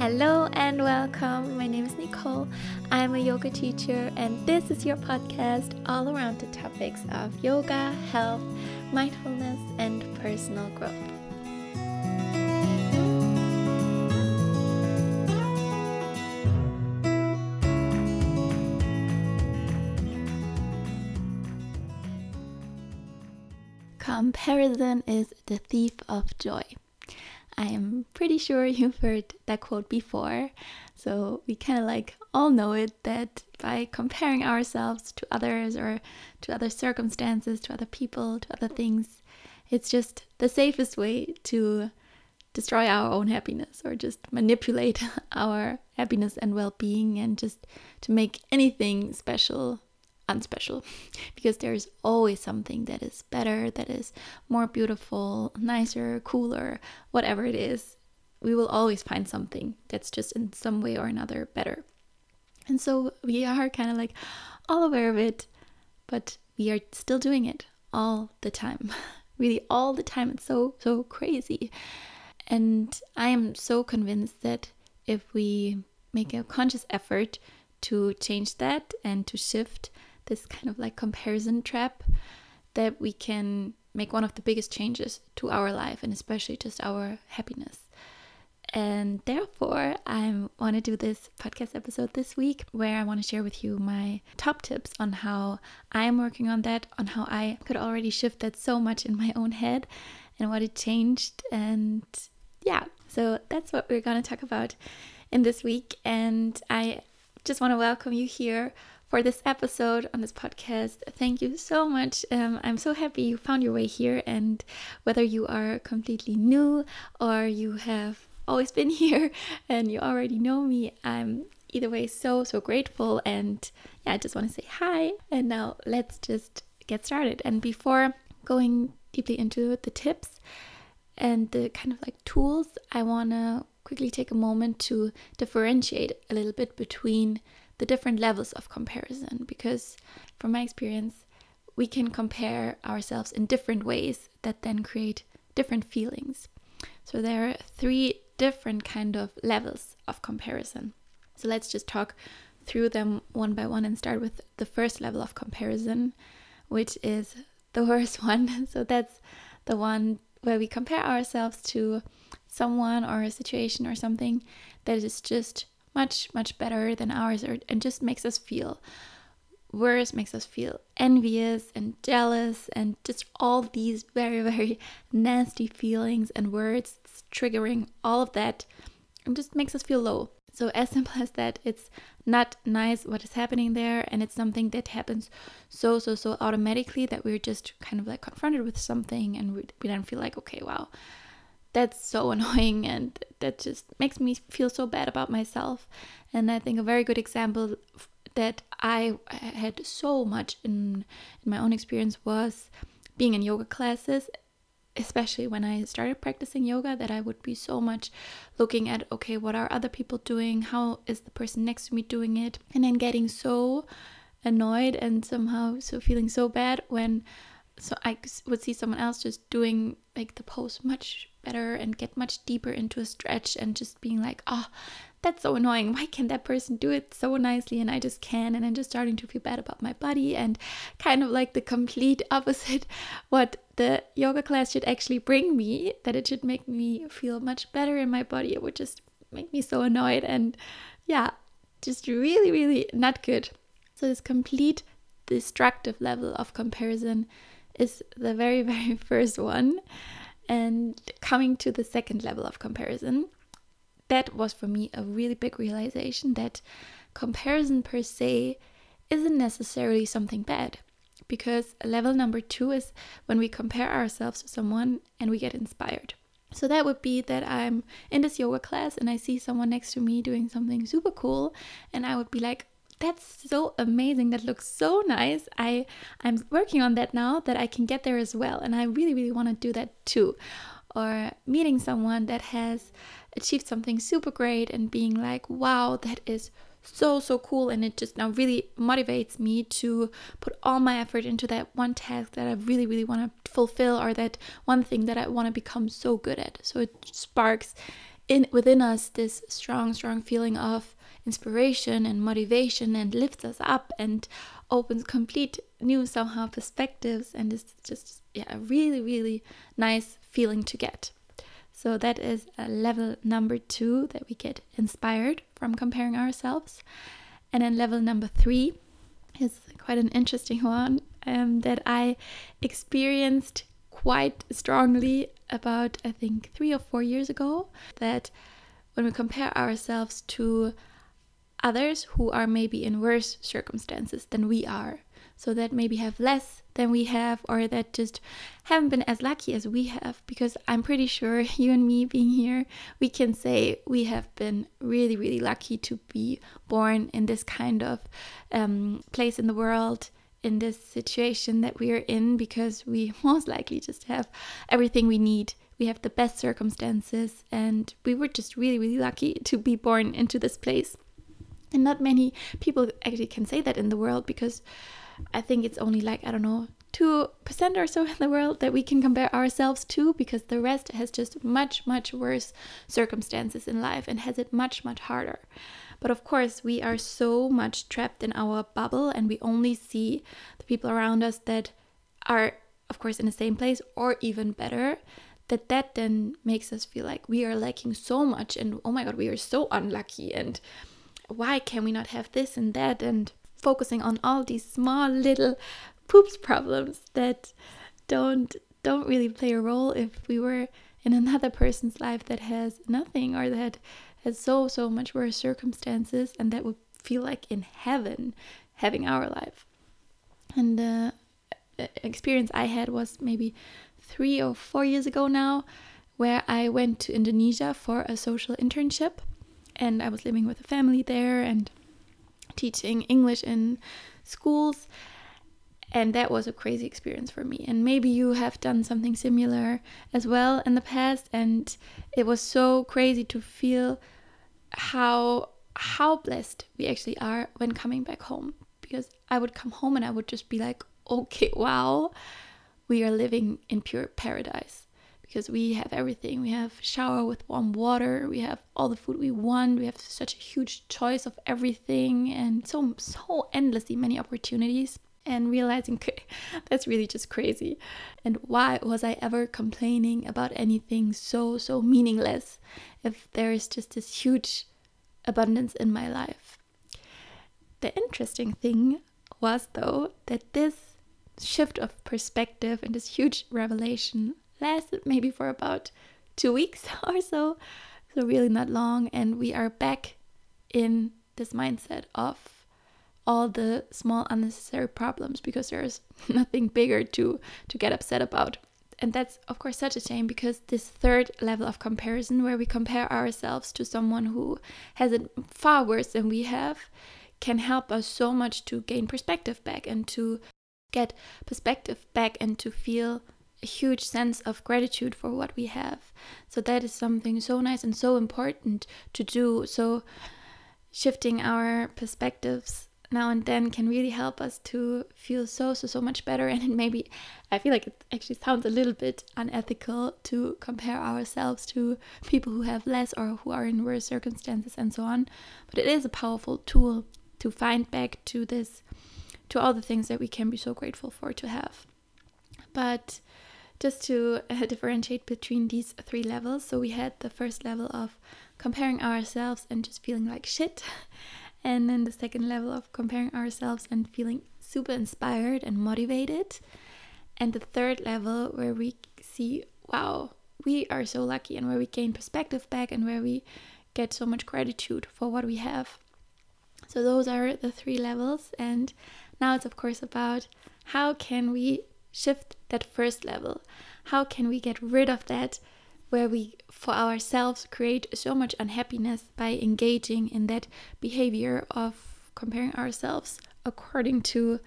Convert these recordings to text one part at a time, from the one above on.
Hello and welcome. My name is Nicole. I'm a yoga teacher, and this is your podcast all around the topics of yoga, health, mindfulness, and personal growth. Comparison is the thief of joy. I am pretty sure you've heard that quote before. So we kind of like all know it that by comparing ourselves to others or to other circumstances, to other people, to other things, it's just the safest way to destroy our own happiness or just manipulate our happiness and well being and just to make anything special unspecial because there's always something that is better, that is more beautiful, nicer, cooler, whatever it is. We will always find something that's just in some way or another better. And so we are kind of like all aware of it, but we are still doing it all the time. really, all the time. It's so, so crazy. And I am so convinced that if we make a conscious effort to change that and to shift this kind of like comparison trap that we can make one of the biggest changes to our life and especially just our happiness. And therefore, I want to do this podcast episode this week where I want to share with you my top tips on how I'm working on that, on how I could already shift that so much in my own head and what it changed. And yeah, so that's what we're going to talk about in this week. And I just want to welcome you here for this episode on this podcast. Thank you so much. Um, I'm so happy you found your way here, and whether you are completely new or you have always been here and you already know me, I'm either way so, so grateful. And yeah, I just want to say hi. And now let's just get started. And before going deeply into the tips and the kind of like tools, I want to quickly take a moment to differentiate a little bit between the different levels of comparison because from my experience we can compare ourselves in different ways that then create different feelings. So there are three different kind of levels of comparison. So let's just talk through them one by one and start with the first level of comparison which is the worst one. So that's the one where we compare ourselves to someone or a situation or something that is just much much better than ours and just makes us feel worse makes us feel envious and jealous and just all these very very nasty feelings and words it's triggering all of that and just makes us feel low. So as simple as that it's not nice what is happening there and it's something that happens so so so automatically that we're just kind of like confronted with something and we, we then feel like okay wow that's so annoying and that just makes me feel so bad about myself. And I think a very good example that I had so much in, in my own experience was being in yoga classes especially when I started practicing yoga, that I would be so much looking at, okay, what are other people doing? How is the person next to me doing it? And then getting so annoyed and somehow so feeling so bad when so I would see someone else just doing like the pose much better and get much deeper into a stretch and just being like, oh, that's so annoying. Why can't that person do it so nicely and I just can? And I'm just starting to feel bad about my body and kind of like the complete opposite what the yoga class should actually bring me, that it should make me feel much better in my body. It would just make me so annoyed and yeah, just really, really not good. So, this complete destructive level of comparison is the very, very first one. And coming to the second level of comparison, that was for me a really big realization that comparison per se isn't necessarily something bad. Because level number two is when we compare ourselves to someone and we get inspired. So that would be that I'm in this yoga class and I see someone next to me doing something super cool, and I would be like, that's so amazing. That looks so nice. I i'm working on that now that i can get there as well. And i really really want to do that too. Or meeting someone that has achieved something super great and being like wow that is so so cool. And it just now really motivates me to put all my effort into that one task that I really really want to fulfill or that one thing that I want to become so good at. So it sparks in within us this strong, strong feeling of inspiration and motivation and lifts us up and opens complete new somehow perspectives and it's just yeah a really really nice feeling to get. So that is a level number two that we get inspired from comparing ourselves. And then level number three is quite an interesting one um, that i experienced quite strongly about i think three or four years ago that when we compare ourselves to others who are maybe in worse circumstances than we are. So that maybe have less than we have, or that just haven't been as lucky as we have. Because I'm pretty sure you and me being here, we can say we have been really, really lucky to be born in this kind of um, place in the world, in this situation that we are in, because we most likely just have everything we need we have the best circumstances and we were just really really lucky to be born into this place and not many people actually can say that in the world because I think it's only like, I don't know, 2% or so in the world that we can compare ourselves to because the rest has just much, much worse circumstances in life and has it much, much harder. But of course, we are so much trapped in our bubble and we only see the people around us that are, of course, in the same place or even better. That that then makes us feel like we are lacking so much and oh my god, we are so unlucky and why can we not have this and that? And focusing on all these small little poops problems that don't don't really play a role if we were in another person's life that has nothing or that has so so much worse circumstances and that would feel like in heaven having our life. And the uh, experience i had was maybe three or four years ago now where i went to indonesia for a social internship and I was living with a family there and teaching English in schools. And that was a crazy experience for me. And maybe you have done something similar as well in the past. And it was so crazy to feel how how blessed we actually are when coming back home. Because I would come home and I would just be like, okay, wow, we are living in pure paradise because we have everything. We have shower with warm water, we have all the food we want, we have such a huge choice of everything and so so endlessly many opportunities and realizing okay, that's really just crazy. And why was I ever complaining about anything so so meaningless if there is just this huge abundance in my life? The interesting thing was though that this shift of perspective and this huge revelation lasted maybe for about two weeks or so. So, really not long. And we are back in this mindset of all the small unnecessary problems because there's nothing bigger to to get upset about and that's of course such a shame because this third level of comparison where we compare ourselves to someone who has it far worse than we have can help us so much to gain perspective back and to get perspective back and to feel a huge sense of gratitude for what we have. So that is something so nice and so important to do. So shifting our perspectives now and then can really help us to feel so so so much better and maybe i feel like it actually sounds a little bit unethical to compare ourselves to people who have less or who are in worse circumstances and so on but it is a powerful tool to find back to this to all the things that we can be so grateful for to have but just to uh, differentiate between these three levels. So we had the first level of comparing ourselves and just feeling like shit. And then the second level of comparing ourselves and feeling super inspired and motivated. And the third level where we see, wow, we are so lucky and where we gain perspective back and where we get so much gratitude for what we have. So those are the three levels and now it's of course about how can we shift that first level? How can we get rid of that where we, for ourselves, create so much unhappiness by engaging in that behavior of comparing ourselves according to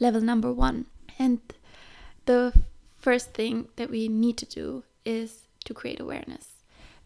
level number one? And the first thing that we need to do is to create awareness.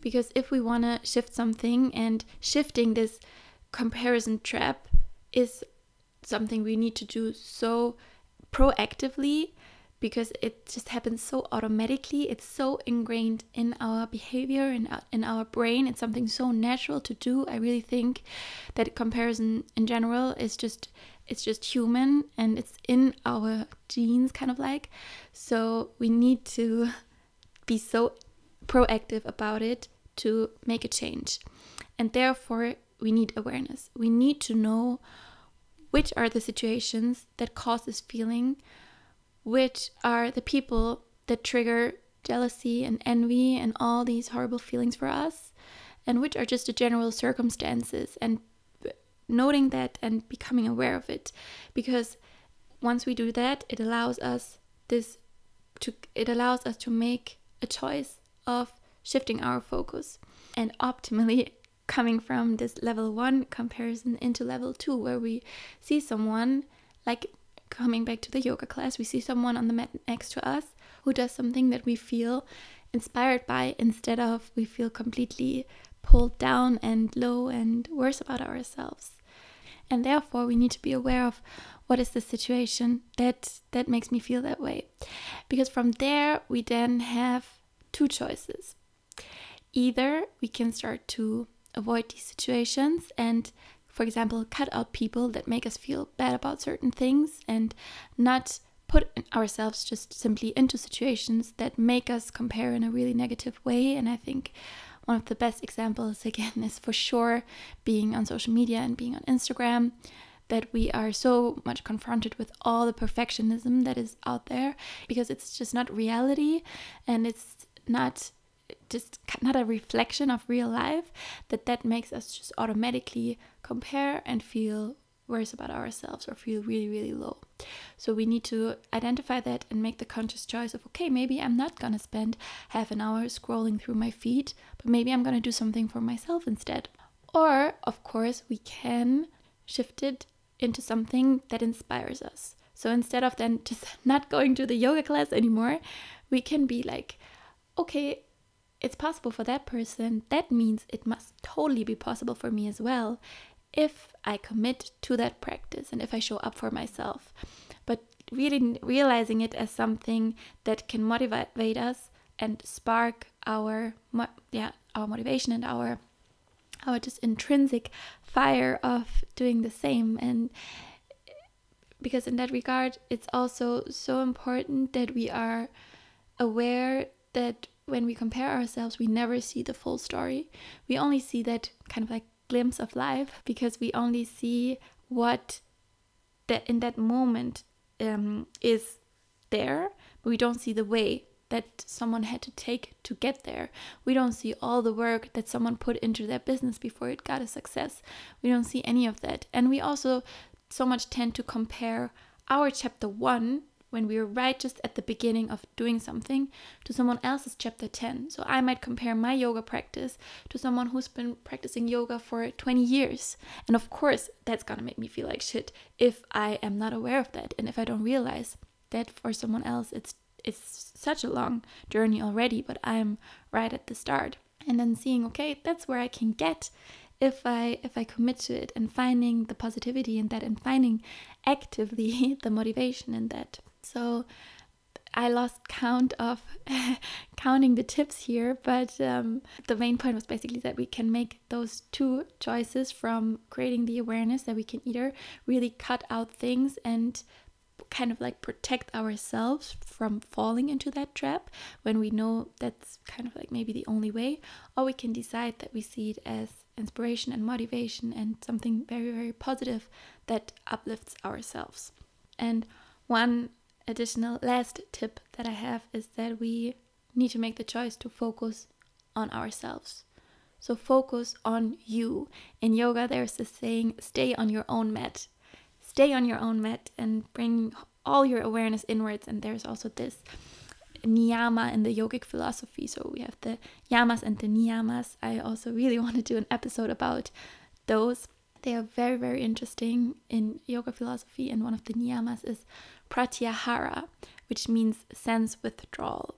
Because if we want to shift something and shifting this comparison trap is something we need to do so proactively because it just happens so automatically. It's so ingrained in our behavior and in, in our brain. It's something so natural to do. I really think that comparison in general is just it's just human and it's in our genes kind of like. So we need to be so proactive about it to make a change. And therefore we need awareness. We need to know which are the situations that cause this feeling which are the people that trigger jealousy and envy and all these horrible feelings for us, and which are just the general circumstances, and noting that and becoming aware of it. Because once we do that, it allows us this to it allows us to make a choice of shifting our focus and optimally coming from this level one comparison into level two, where we see someone like coming back to the yoga class, we see someone on the mat next to us who does something that we feel inspired by instead of we feel completely pulled down and low and worse about ourselves. And therefore, we need to be aware of what is the situation that that makes me feel that way. Because from there, we then have two choices. Either we can start to avoid these situations and for example, cut out people that make us feel bad about certain things and not put ourselves just simply into situations that make us compare in a really negative way. And I think one of the best examples, again, is for sure being on social media and being on Instagram. That we are so much confronted with all the perfectionism that is out there because it's just not reality and it's not just not a reflection of real life that that makes us just automatically compare and feel worse about ourselves or feel really really low. So we need to identify that and make the conscious choice of okay maybe i'm not going to spend half an hour scrolling through my feed but maybe i'm going to do something for myself instead. Or of course we can shift it into something that inspires us. So instead of then just not going to the yoga class anymore we can be like okay it's possible for that person, that means it must totally be possible for me as well if I commit to that practice and if I show up for myself. But really realizing it as something that can motivate us and spark our yeah, our motivation and our our just intrinsic fire of doing the same and because in that regard it's also so important that we are aware that when we compare ourselves, we never see the full story. We only see that kind of like glimpse of life because we only see what that in that moment um, is there, but we don't see the way that someone had to take to get there. We don't see all the work that someone put into their business before it got a success. We don't see any of that. And we also so much tend to compare our chapter one when we are right just at the beginning of doing something to someone else's chapter 10. So I might compare my yoga practice to someone who's been practicing yoga for 20 years. And of course, that's gonna make me feel like shit if I am not aware of that and if I don't realize that for someone else it's it's such a long journey already, but I'm right at the start. And then seeing, okay, that's where I can get if I if I commit to it and finding the positivity in that and finding actively the motivation in that. So I lost count of counting the tips here, but um, the main point was basically that we can make those two choices from creating the awareness that we can either really cut out things and kind of like protect ourselves from falling into that trap when we know that's kind of like maybe the only way, or we can decide that we see it as inspiration and motivation and something very, very positive that uplifts ourselves. And one additional last tip that I have is that we need to make the choice to focus on ourselves. So focus on you. In yoga, there's this saying, stay on your own mat. Stay on your own mat and bring all your awareness inwards. And there's also this niyama in the yogic philosophy. So we have the yamas and the niyamas. I also really want to do an episode about those. They are very, very interesting in yoga philosophy. And one of the niyamas is pratyahara, which means sense withdrawal.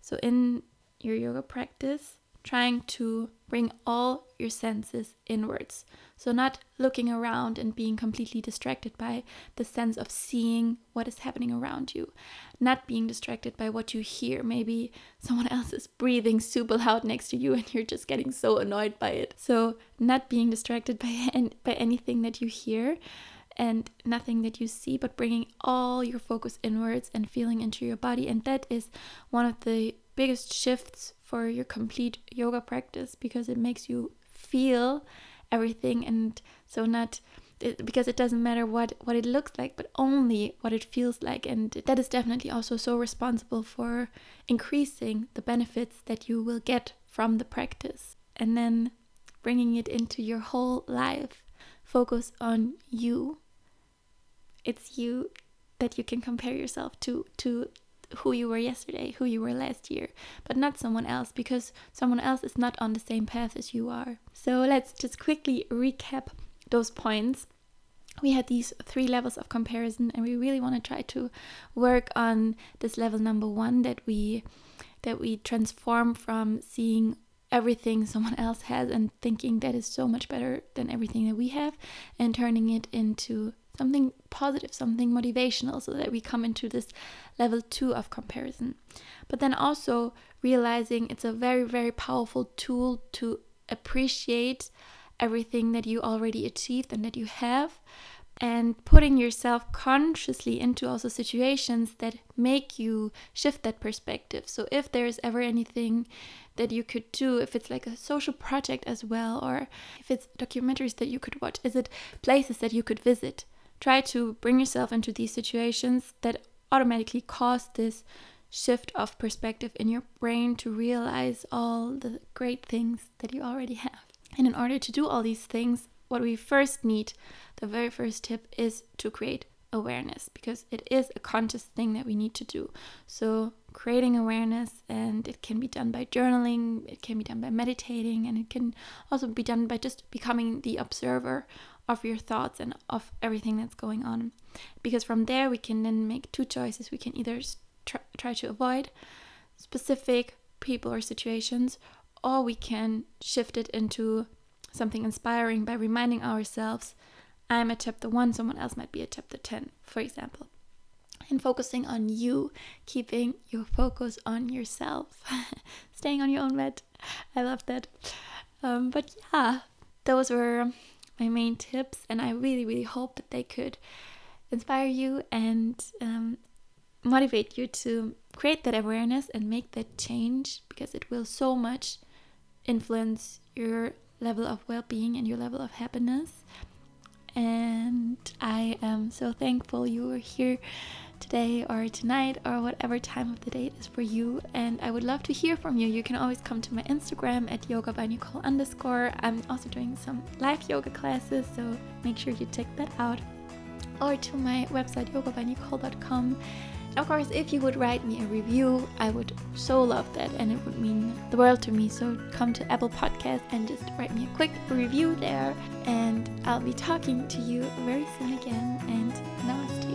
So in your yoga practice, trying to bring all your senses inwards. So, not looking around and being completely distracted by the sense of seeing what is happening around you, not being distracted by what you hear. Maybe someone else is breathing super loud next to you and you're just getting so annoyed by it. So, not being distracted by, by anything that you hear and nothing that you see, but bringing all your focus inwards and feeling into your body. And that is one of the biggest shifts for your complete yoga practice because it makes you feel everything. And so not because it doesn't matter what what it looks like but only what it feels like. And that is definitely also so responsible for increasing the benefits that you will get from the practice. And then bringing it into your whole life. Focus on you it's you that you can compare yourself to to who you were yesterday, who you were last year, but not someone else because someone else is not on the same path as you are. So let's just quickly recap those points. We had these three levels of comparison, and we really want to try to work on this level number one that we that we transform from seeing everything someone else has and thinking that is so much better than everything that we have and turning it into something positive, something motivational, so that we come into this level two of comparison. But then also realizing it's a very, very powerful tool to appreciate everything that you already achieved and that you have and putting yourself consciously into also situations that make you shift that perspective. So, if there's ever anything that you could do, if it's like a social project as well, or if it's documentaries that you could watch, is it places that you could visit? Try to bring yourself into these situations that automatically cause this shift of perspective in your brain to realize all the great things that you already have. And in order to do all these things, what we first need, the very first tip is to create awareness because it is a conscious thing that we need to do. So, creating awareness, and it can be done by journaling, it can be done by meditating, and it can also be done by just becoming the observer of your thoughts and of everything that's going on. Because from there, we can then make two choices. We can either try, to avoid specific people or situations, or we can shift it into something inspiring by reminding ourselves I'm a chapter one, someone else might be a chapter 10, for example. And focusing on you, keeping your focus on yourself, staying on your own mat. I love that. Um, but yeah, those were my main tips, and I really, really hope that they could inspire you and um, motivate you to create that awareness and make that change because it will so much influence your level of well being and your level of happiness. And I am so thankful you are here today or tonight or whatever time of the day is for you. And I would love to hear from you. You can always come to my Instagram at yoga by Nicole underscore. I'm also doing some live yoga classes, so make sure you check that out. Or to my website yogabynicole.com. Of course, if you would write me a review, I would so love that and it would mean the world to me. So come to Apple Podcast and just write me a quick review there. And I'll be talking to you very soon again. And namaste.